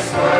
Christ.